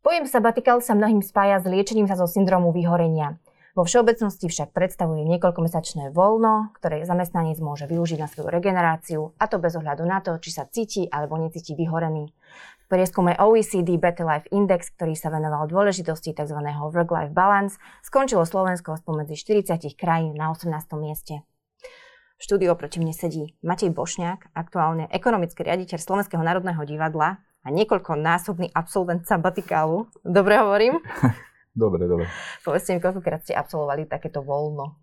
Pojem sabatikal sa mnohým spája s liečením sa zo syndromu vyhorenia. Vo všeobecnosti však predstavuje niekoľkomesačné voľno, ktoré zamestnanec môže využiť na svoju regeneráciu, a to bez ohľadu na to, či sa cíti alebo necíti vyhorený. V prieskume OECD Better Life Index, ktorý sa venoval dôležitosti tzv. work-life balance, skončilo Slovensko spomedzi 40 krajín na 18. mieste. V štúdiu oproti mne sedí Matej Bošňák, aktuálne ekonomický riaditeľ Slovenského národného divadla a niekoľkonásobný absolvent sabatikálu. Dobre hovorím? Dobre, dobre. Povedzte mi, koľkokrát ste absolvovali takéto voľno?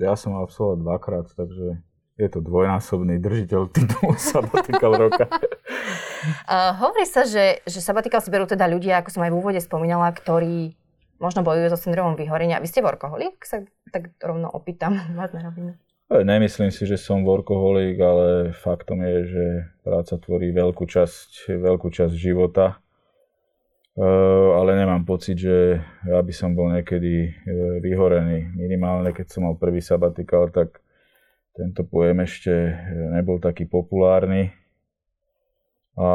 Ja som absolvoval dvakrát, takže je to dvojnásobný držiteľ titulu sabatikal roka. uh, hovorí sa, že, že sabatikal si berú teda ľudia, ako som aj v úvode spomínala, ktorí možno bojujú so syndromom vyhorenia. Vy ste workoholik? Sa tak rovno opýtam vás na rovinu. Nemyslím si, že som workoholik, ale faktom je, že práca tvorí veľkú časť, veľkú časť života Eh, ale nemám pocit, že ja by som bol niekedy eh, vyhorený. Minimálne, keď som mal prvý sabatikál, tak tento pojem ešte eh, nebol taký populárny. A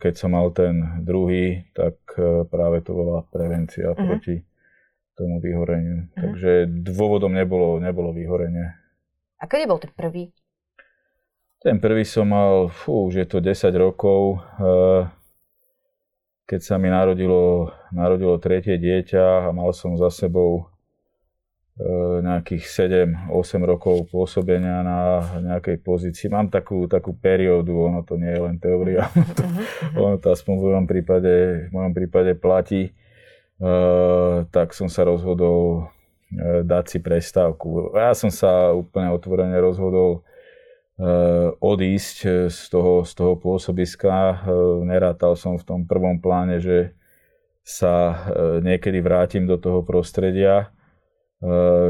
keď som mal ten druhý, tak práve to bola prevencia uh-huh. proti tomu vyhoreniu. Uh-huh. Takže dôvodom nebolo, nebolo vyhorenie. A kedy bol ten prvý? Ten prvý som mal, fú, už je to 10 rokov keď sa mi narodilo, narodilo tretie dieťa a mal som za sebou e, nejakých 7-8 rokov pôsobenia na nejakej pozícii. Mám takú, takú periódu, ono to nie je len teória, to, ono to aspoň v mojom prípade, v mojom prípade platí. E, tak som sa rozhodol e, dať si prestávku. Ja som sa úplne otvorene rozhodol Eh, odísť z toho, z toho pôsobiska. Nerátal som v tom prvom pláne, že sa niekedy vrátim do toho prostredia.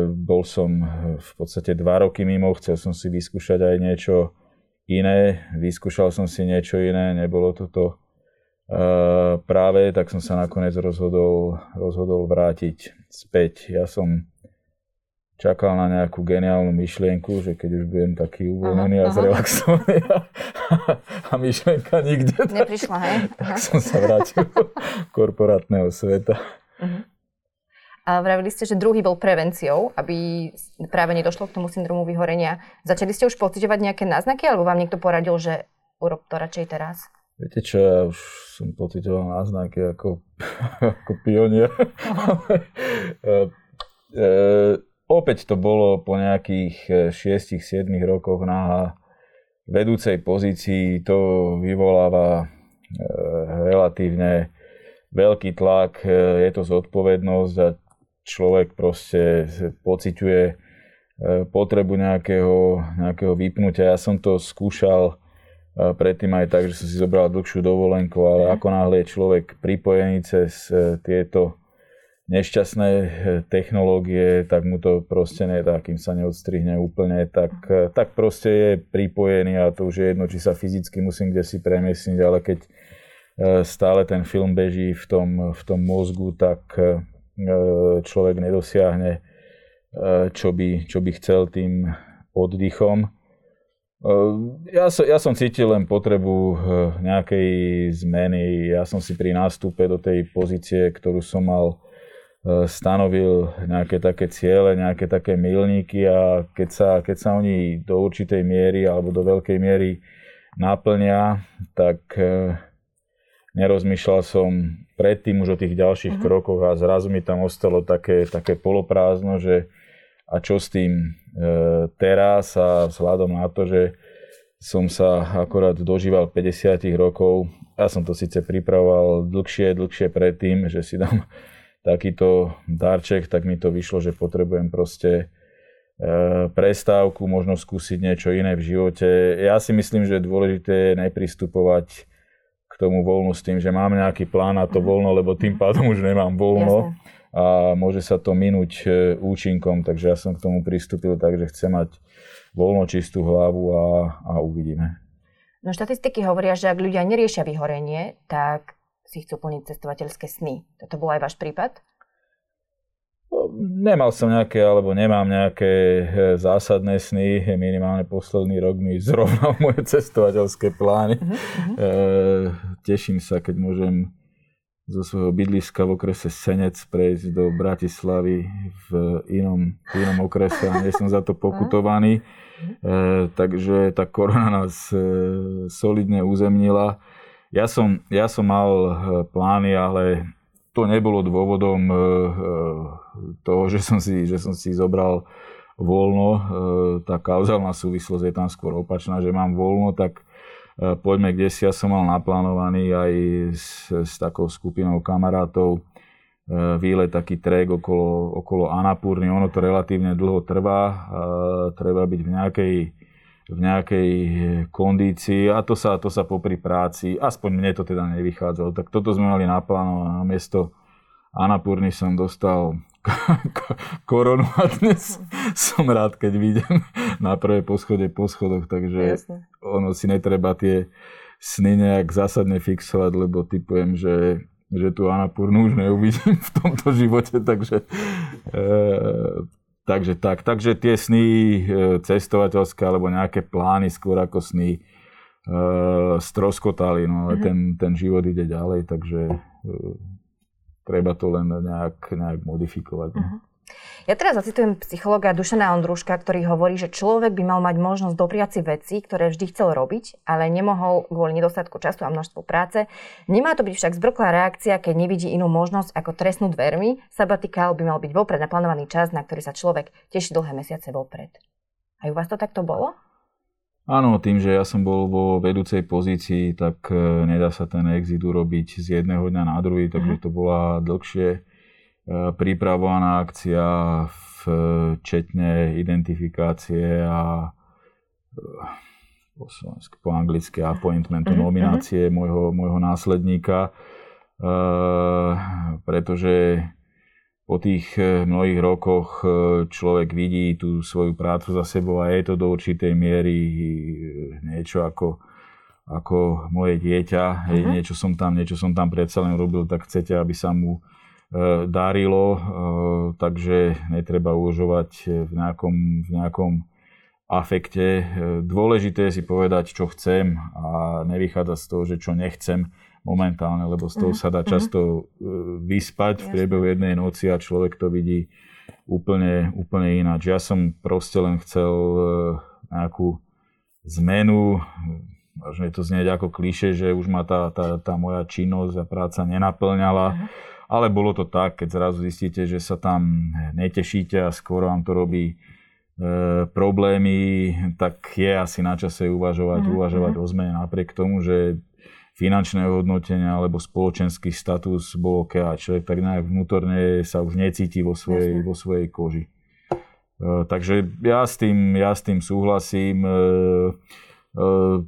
Bol som v podstate dva roky mimo, chcel som si vyskúšať aj niečo iné. Vyskúšal som si niečo iné, nebolo toto práve, tak som sa nakoniec rozhodol, rozhodol vrátiť späť. Ja som čakal na nejakú geniálnu myšlienku, že keď už budem taký uvoľnený a zrelaxovaný a, a myšlienka nikde, tak, Neprišla, hej? tak som sa vrátil do korporátneho sveta. Uh-huh. A vravili ste, že druhý bol prevenciou, aby práve nedošlo k tomu syndromu vyhorenia. Začali ste už pocitovať nejaké náznaky, alebo vám niekto poradil, že urob to radšej teraz? Viete čo, ja už som pocitoval náznaky ako, ako pionier. e, e, opäť to bolo po nejakých 6-7 e, rokoch na vedúcej pozícii. To vyvoláva relatívne veľký tlak, je to zodpovednosť a človek proste pociťuje potrebu nejakého, nejakého vypnutia. Ja som to skúšal predtým aj tak, že som si zobral dlhšiu dovolenku, ale mhm. ako náhle je človek pripojený cez tieto nešťastné eh, technológie, tak mu to proste nedá, kým sa neodstrihne úplne, tak, eh, tak proste je pripojený a to už je jedno, či sa fyzicky musím kde si premiesniť, ale keď eh, stále ten film beží v tom, v tom mozgu, tak človek nedosiahne, čo by, čo by chcel tým oddychom. Ja, so, ja som cítil len potrebu nejakej zmeny. Ja som si pri nástupe do tej pozície, ktorú som mal E, stanovil nejaké také ciele, nejaké také milníky a keď sa, keď sa oni do určitej miery alebo do veľkej miery naplnia, tak e, nerozmýšľal som predtým už o tých ďalších uh-huh. krokoch a zrazu mi tam ostalo také, také poloprázdno, že a čo s tým e, teraz a vzhľadom na to, že som sa akorát dožíval 50 rokov. Ja som to síce pripravoval dlhšie, dlhšie predtým, že si dám takýto darček, tak mi to vyšlo, že potrebujem proste e, prestávku, možno skúsiť niečo iné v živote. Ja si myslím, že dôležité je nepristupovať k tomu voľnu s tým, že mám nejaký plán na to mhm. voľno, lebo tým pádom už nemám voľno Jasne. a môže sa to minúť e, účinkom, takže ja som k tomu pristúpil tak, že chcem mať voľno čistú hlavu a, a uvidíme. No štatistiky hovoria, že ak ľudia neriešia vyhorenie, tak si chcú plniť cestovateľské sny. Toto bol aj váš prípad? Nemal som nejaké, alebo nemám nejaké eh, zásadné sny. Minimálne posledný rok mi zrovnal moje cestovateľské plány. Uh-huh. E, teším sa, keď môžem zo svojho bydliska v okrese Senec prejsť do Bratislavy v inom, v inom okrese a nie som za to pokutovaný. E, takže tá korona nás e, solidne uzemnila. Ja som, ja som mal plány, ale to nebolo dôvodom e, e, toho, že som si, že som si zobral voľno. E, tá kauzálna súvislosť je tam skôr opačná, že mám voľno, tak poďme kde si. Ja som mal naplánovaný aj s, s takou skupinou kamarátov výlet, taký trek okolo, okolo Anapurny. Ono to relatívne dlho trvá. Treba byť v nejakej v nejakej kondícii a to sa, to sa popri práci, aspoň mne to teda nevychádzalo. Tak toto sme mali naplánované. Na miesto Anapurny som dostal koronu a dnes som rád, keď vidím na prvé poschode po schodoch, takže Jasne. ono si netreba tie sny nejak zásadne fixovať, lebo typujem, že, že tú Anapurnu už neuvidím v tomto živote, takže e, Takže tak, takže tie sny e, cestovateľské alebo nejaké plány skôr ako sny uh, stroskotali, no ale mm-hmm. ten, ten život ide ďalej, takže uh, treba to len nejak, nejak modifikovať. Mm-hmm. Ja teraz zacitujem psychologa Dušana Ondruška, ktorý hovorí, že človek by mal mať možnosť dopriať si veci, ktoré vždy chcel robiť, ale nemohol kvôli nedostatku času a množstvu práce. Nemá to byť však zbrklá reakcia, keď nevidí inú možnosť ako trestnúť dvermi. Sabatikál by mal byť vopred naplánovaný čas, na ktorý sa človek teší dlhé mesiace vopred. A u vás to takto bolo? Áno, tým, že ja som bol vo vedúcej pozícii, tak e, nedá sa ten exit urobiť z jedného dňa na druhý, takže to bola dlhšie E, pripravovaná akcia včetne identifikácie a e, po slovensku, po anglicky appointmentu, mm-hmm. nominácie môjho, môjho následníka, e, pretože po tých mnohých rokoch človek vidí tú svoju prácu za sebou a je to do určitej miery niečo ako, ako moje dieťa. Uh-huh. Niečo som tam, niečo som tam predsa len robil, tak chcete, aby sa mu E, darilo, e, takže netreba uvažovať v nejakom, v nejakom afekte. E, dôležité je si povedať, čo chcem a nevychádzať z toho, že čo nechcem momentálne, lebo z toho uh-huh. sa dá mhm. často vyspať v priebehu jednej noci a človek to vidí úplne, úplne ináč. Ja som proste len chcel nejakú zmenu, možno je to znieť ako kliše, že už ma tá, tá, tá moja činnosť a práca nenaplňala. Uh-huh ale bolo to tak, keď zrazu zistíte, že sa tam netešíte a skôr vám to robí e, problémy, tak je asi na čase uvažovať, mm-hmm. uvažovať o zmene napriek tomu, že finančné hodnotenie alebo spoločenský status bol OK a človek tak nejak vnútorne sa už necíti vo svojej, vo svojej koži. E, takže ja s tým, ja s tým súhlasím. E,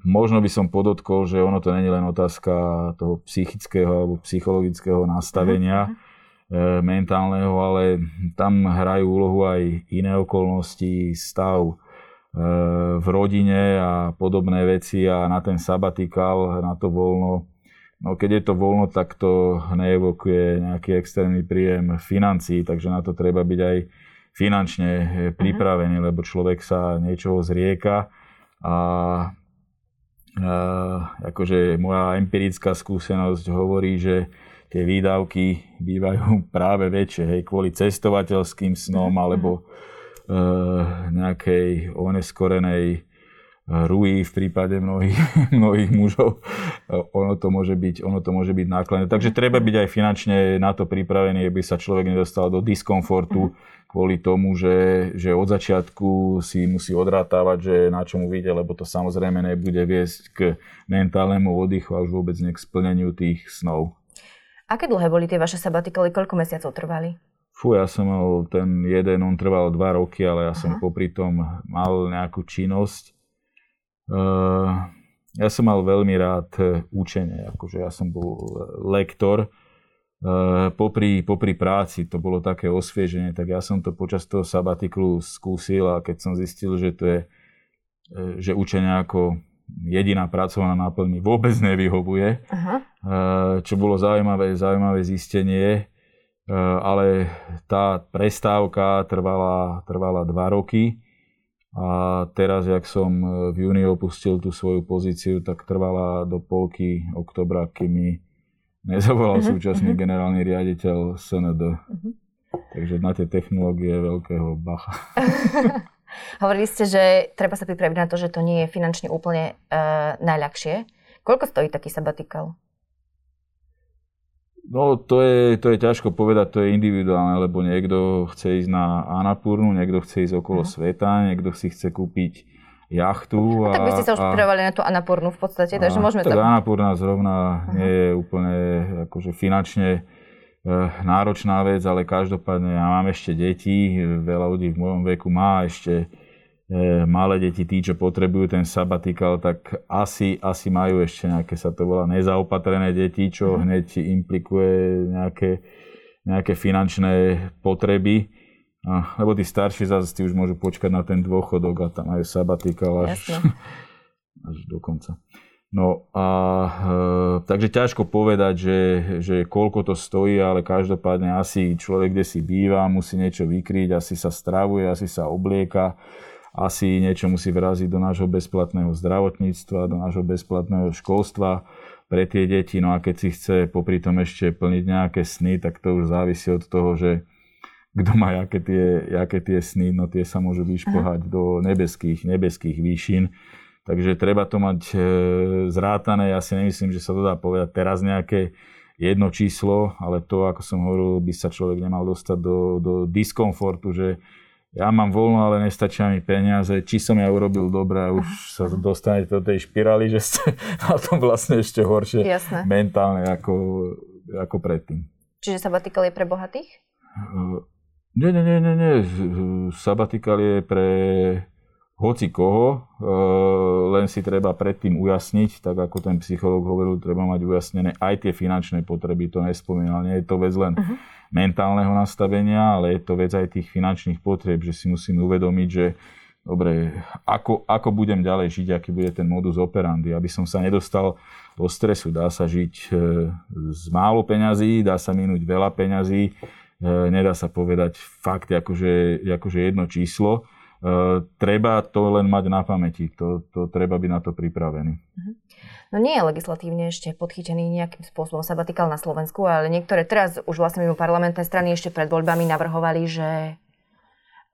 možno by som podotkol, že ono to není len otázka toho psychického alebo psychologického nastavenia mm-hmm. mentálneho, ale tam hrajú úlohu aj iné okolnosti, stav ehm, v rodine a podobné veci a na ten sabatikál, na to voľno. No keď je to voľno, tak to neevokuje nejaký extrémny príjem financií, takže na to treba byť aj finančne eh, pripravený, mm-hmm. lebo človek sa niečoho zrieka a akože moja empirická skúsenosť hovorí, že tie výdavky bývajú práve väčšie, hej, kvôli cestovateľským snom mm-hmm. alebo uh, nejakej oneskorenej ruí v prípade mnohých, mnohých mužov. Ono to, môže byť, ono to môže byť nákladné. Takže treba byť aj finančne na to pripravený, aby sa človek nedostal do diskomfortu. Kvôli tomu, že, že od začiatku si musí odrátávať, že na čomu vyjde, lebo to samozrejme nebude viesť k mentálnemu oddychu a už vôbec nie k splneniu tých snov. Aké dlhé boli tie vaše sabatikoly? Koľko mesiacov trvali? Fú, ja som mal ten jeden, on trval dva roky, ale ja Aha. som popri tom mal nejakú činnosť Eh, ja som mal veľmi rád eh, učenie, akože ja som bol lektor, popri, popri práci to bolo také osvieženie, tak ja som to počas toho sabatiklu skúsil a keď som zistil, že to je, že učenie ako jediná pracovná náplň mi vôbec nevyhovuje, Aha. čo bolo zaujímavé, zaujímavé zistenie, ale tá prestávka trvala, trvala dva roky a teraz, jak som v júni opustil tú svoju pozíciu, tak trvala do polky oktobra, kým mi nezavolal uh-huh, súčasný uh-huh. generálny riaditeľ SND. Uh-huh. Takže na tie technológie veľkého bacha. Hovorili ste, že treba sa pripraviť na to, že to nie je finančne úplne uh, najľahšie. Koľko stojí taký sabatikal? No to je, to je ťažko povedať, to je individuálne, lebo niekto chce ísť na Anapurnu, niekto chce ísť okolo uh-huh. sveta, niekto si chce kúpiť jachtu. A, a tak by ste sa už pripravovali na tú Anapurnu v podstate, takže môžeme tak to... Anapurna zrovna uh-huh. nie je úplne akože finančne e, náročná vec, ale každopádne ja mám ešte deti, veľa ľudí v mojom veku má ešte E, malé deti, tí, čo potrebujú ten sabatikal, tak asi, asi majú ešte nejaké, sa to volá, nezaopatrené deti, čo mhm. hneď implikuje nejaké, nejaké finančné potreby. A, lebo tí starší zase tí už môžu počkať na ten dôchodok a tam majú sabatikal až, až do konca. No a e, takže ťažko povedať, že, že koľko to stojí, ale každopádne asi človek, kde si býva, musí niečo vykryť, asi sa stravuje, asi sa oblieka asi niečo musí vraziť do nášho bezplatného zdravotníctva, do nášho bezplatného školstva pre tie deti. No a keď si chce popri tom ešte plniť nejaké sny, tak to už závisí od toho, že kto má aké tie, aké tie sny, no tie sa môžu vyšpohať Aha. do nebeských, nebeských výšin. Takže treba to mať e, zrátané. Ja si nemyslím, že sa to dá povedať teraz nejaké jedno číslo, ale to, ako som hovoril, by sa človek nemal dostať do, do diskomfortu, že ja mám voľno, ale nestačia mi peniaze, či som ja urobil dobre a už sa dostanete do tej špirály, že ste na tom vlastne ešte horšie Jasné. mentálne ako, ako predtým. Čiže sabatikal je pre bohatých? Uh, nie, nie, nie, nie, nie. Sabatikal je pre hoci koho, uh, len si treba predtým ujasniť, tak ako ten psychológ hovoril, treba mať ujasnené aj tie finančné potreby, to nespomínal, nie je to vec len uh-huh mentálneho nastavenia, ale je to vec aj tých finančných potrieb, že si musím uvedomiť, že dobre, ako, ako budem ďalej žiť, aký bude ten modus operandi, aby som sa nedostal do stresu. Dá sa žiť e, z málo peňazí, dá sa minúť veľa peňazí, e, nedá sa povedať fakt akože, akože jedno číslo. E, treba to len mať na pamäti, to, to treba byť na to pripravený. Uh-huh. No nie je legislatívne ešte podchytený nejakým spôsobom sabatikál na Slovensku, ale niektoré teraz už vlastne mimo parlamentné strany ešte pred voľbami navrhovali, že,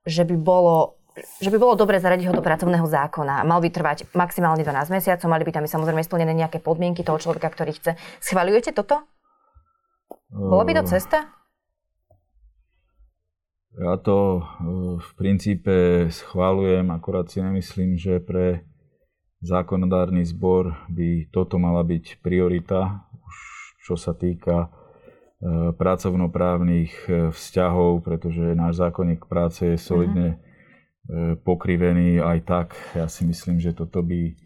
že by bolo že by bolo dobre zaradiť ho do pracovného zákona. Mal by trvať maximálne 12 mesiacov, mali by tam samozrejme splnené nejaké podmienky toho človeka, ktorý chce. Schvaľujete toto? Bola by to cesta? Ja to v princípe schválujem, akorát si nemyslím, že pre zákonodárny zbor by toto mala byť priorita, už čo sa týka e, pracovnoprávnych e, vzťahov, pretože náš zákonník práce je solidne uh-huh. pokrivený aj tak. Ja si myslím, že toto by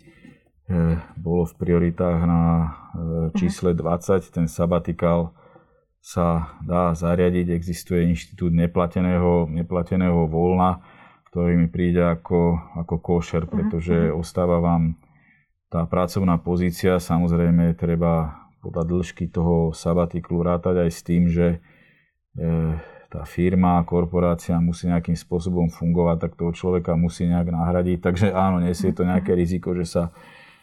bolo v prioritách na mhm. čísle 20. Ten sabatikál sa dá zariadiť. Existuje inštitút neplateného, neplateného voľna, ktorý mi príde ako, ako košer, mhm, pretože uh-huh. ostáva vám tá pracovná pozícia. Samozrejme, treba podľa dĺžky toho sabatiklu rátať aj s tým, že e, tá firma, korporácia musí nejakým spôsobom fungovať, tak toho človeka musí nejak nahradiť. Takže áno, nesie to nejaké mhm. riziko, že sa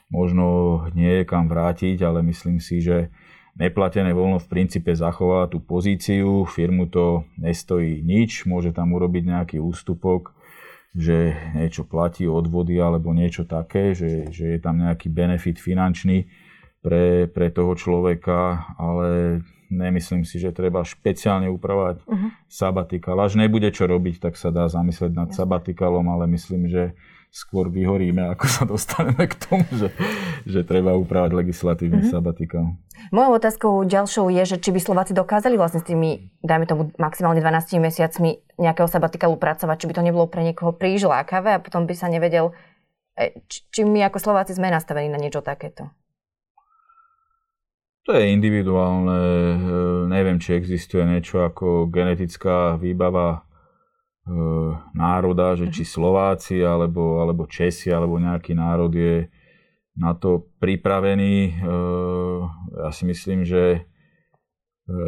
možno nie je kam vrátiť, ale myslím si, že neplatené voľno v princípe zachová tú pozíciu, firmu to nestojí nič, môže tam urobiť nejaký ústupok, že niečo platí odvody alebo niečo také, že, že je tam nejaký benefit finančný pre, pre toho človeka, ale nemyslím si, že treba špeciálne upravovať uh-huh. sabatikál. Až nebude čo robiť, tak sa dá zamyslieť nad sabatikalom, ale myslím, že skôr vyhoríme, ako sa dostaneme k tomu, že, že treba upravať legislatívny uh-huh. sabatikál. Mojou otázkou ďalšou je, že či by Slováci dokázali vlastne s tými, dajme tomu maximálne 12 mesiacmi nejakého sabatikalu pracovať, či by to nebolo pre niekoho príliš lákavé a potom by sa nevedel, e, či, my ako Slováci sme nastavení na niečo takéto. To je individuálne. E, neviem, či existuje niečo ako genetická výbava národa, že či Slováci alebo, alebo Česi alebo nejaký národ je na to pripravený. E, ja si myslím, že e,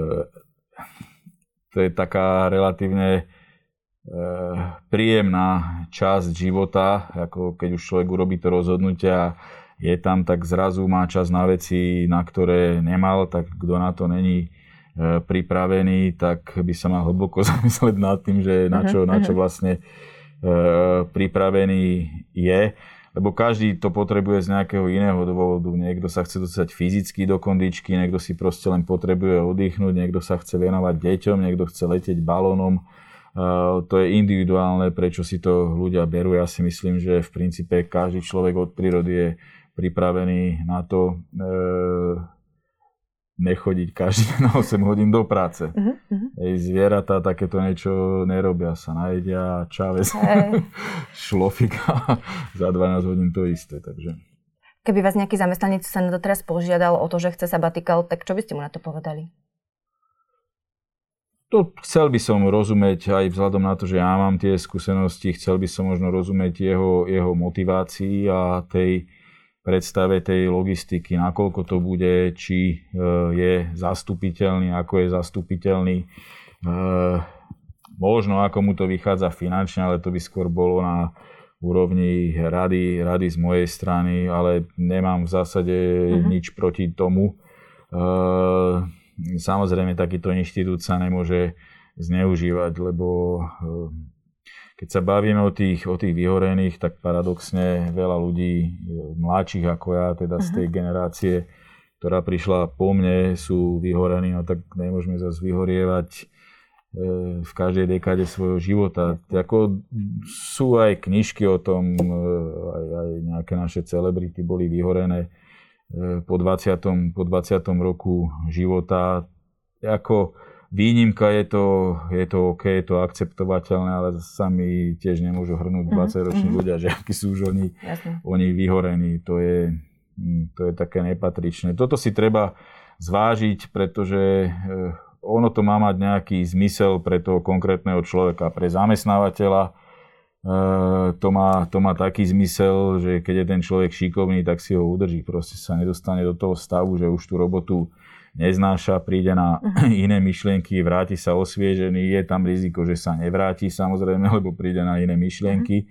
to je taká relatívne príjemná časť života, ako keď už človek urobí to rozhodnutie a je tam, tak zrazu má čas na veci, na ktoré nemal, tak kto na to není pripravený, tak by sa mal hlboko zamyslieť nad tým, že na čo, na čo vlastne e, pripravený je. Lebo každý to potrebuje z nejakého iného dôvodu. Niekto sa chce dostať fyzicky do kondičky, niekto si proste len potrebuje oddychnúť, niekto sa chce venovať deťom, niekto chce letieť balónom. To je individuálne, prečo si to ľudia berú. Ja si myslím, že v princípe každý človek od prírody je pripravený na to nechodiť každý na 8 hodín do práce. Uh-huh, uh-huh. Ej, zvieratá takéto niečo nerobia, sa najedia čaves, hey. šlofika za 12 hodín to isté. Takže. Keby vás nejaký zamestnanec sa na to teraz požiadal o to, že chce sabatikal, tak čo by ste mu na to povedali? To chcel by som rozumieť aj vzhľadom na to, že ja mám tie skúsenosti, chcel by som možno rozumieť jeho, jeho motivácii a tej, predstave tej logistiky, nakoľko to bude, či e, je zastupiteľný, ako je zastupiteľný. E, možno ako mu to vychádza finančne, ale to by skôr bolo na úrovni rady, rady z mojej strany, ale nemám v zásade uh-huh. nič proti tomu. E, samozrejme, takýto inštitút sa nemôže zneužívať, lebo keď sa bavíme o tých, o tých vyhorených, tak paradoxne veľa ľudí, e, mladších ako ja, teda z tej mhm. generácie, ktorá prišla po mne, sú vyhorení, no tak nemôžeme zase vyhorievať e, v každej dekáde svojho života. Ako sú aj knižky o tom, e, aj, aj nejaké naše celebrity boli vyhorené po 20. Po 20. roku života. Ako, Výnimka je to, je to OK, je to akceptovateľné, ale sami tiež nemôžu hrnúť 20-roční mm-hmm. ľudia, že akí sú už oni, oni vyhorení. To je, hm, to je také nepatričné. Toto si treba zvážiť, pretože eh, ono to má mať nejaký zmysel pre toho konkrétneho človeka, pre zamestnávateľa. Eh, to má, to má taký zmysel, že keď je ten človek šikovný, tak si ho udrží. Proste sa nedostane do toho stavu, že už tú robotu neznáša, príde na uh-huh. iné myšlienky, vráti sa osviežený, je tam riziko, že sa nevráti samozrejme, lebo príde na iné myšlienky.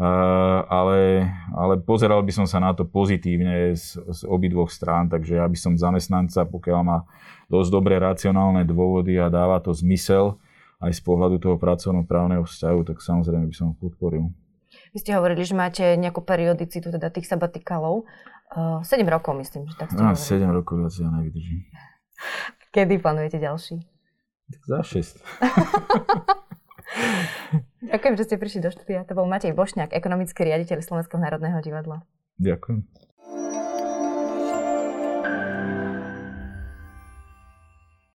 Uh, ale, ale pozeral by som sa na to pozitívne z, z obidvoch strán, takže ja by som zamestnanca, pokiaľ má dosť dobré racionálne dôvody a dáva to zmysel aj z pohľadu toho pracovnoprávneho vzťahu, tak samozrejme by som ho podporil. Vy ste hovorili, že máte nejakú periodicitu teda tých sabatikalov. 7 rokov myslím, že tak ste no, 7 rokov viac ja nevydržím. Kedy plánujete ďalší? Za 6. Ďakujem, že ste prišli do štúdia. To bol Matej Bošňák, ekonomický riaditeľ Slovenského národného divadla. Ďakujem.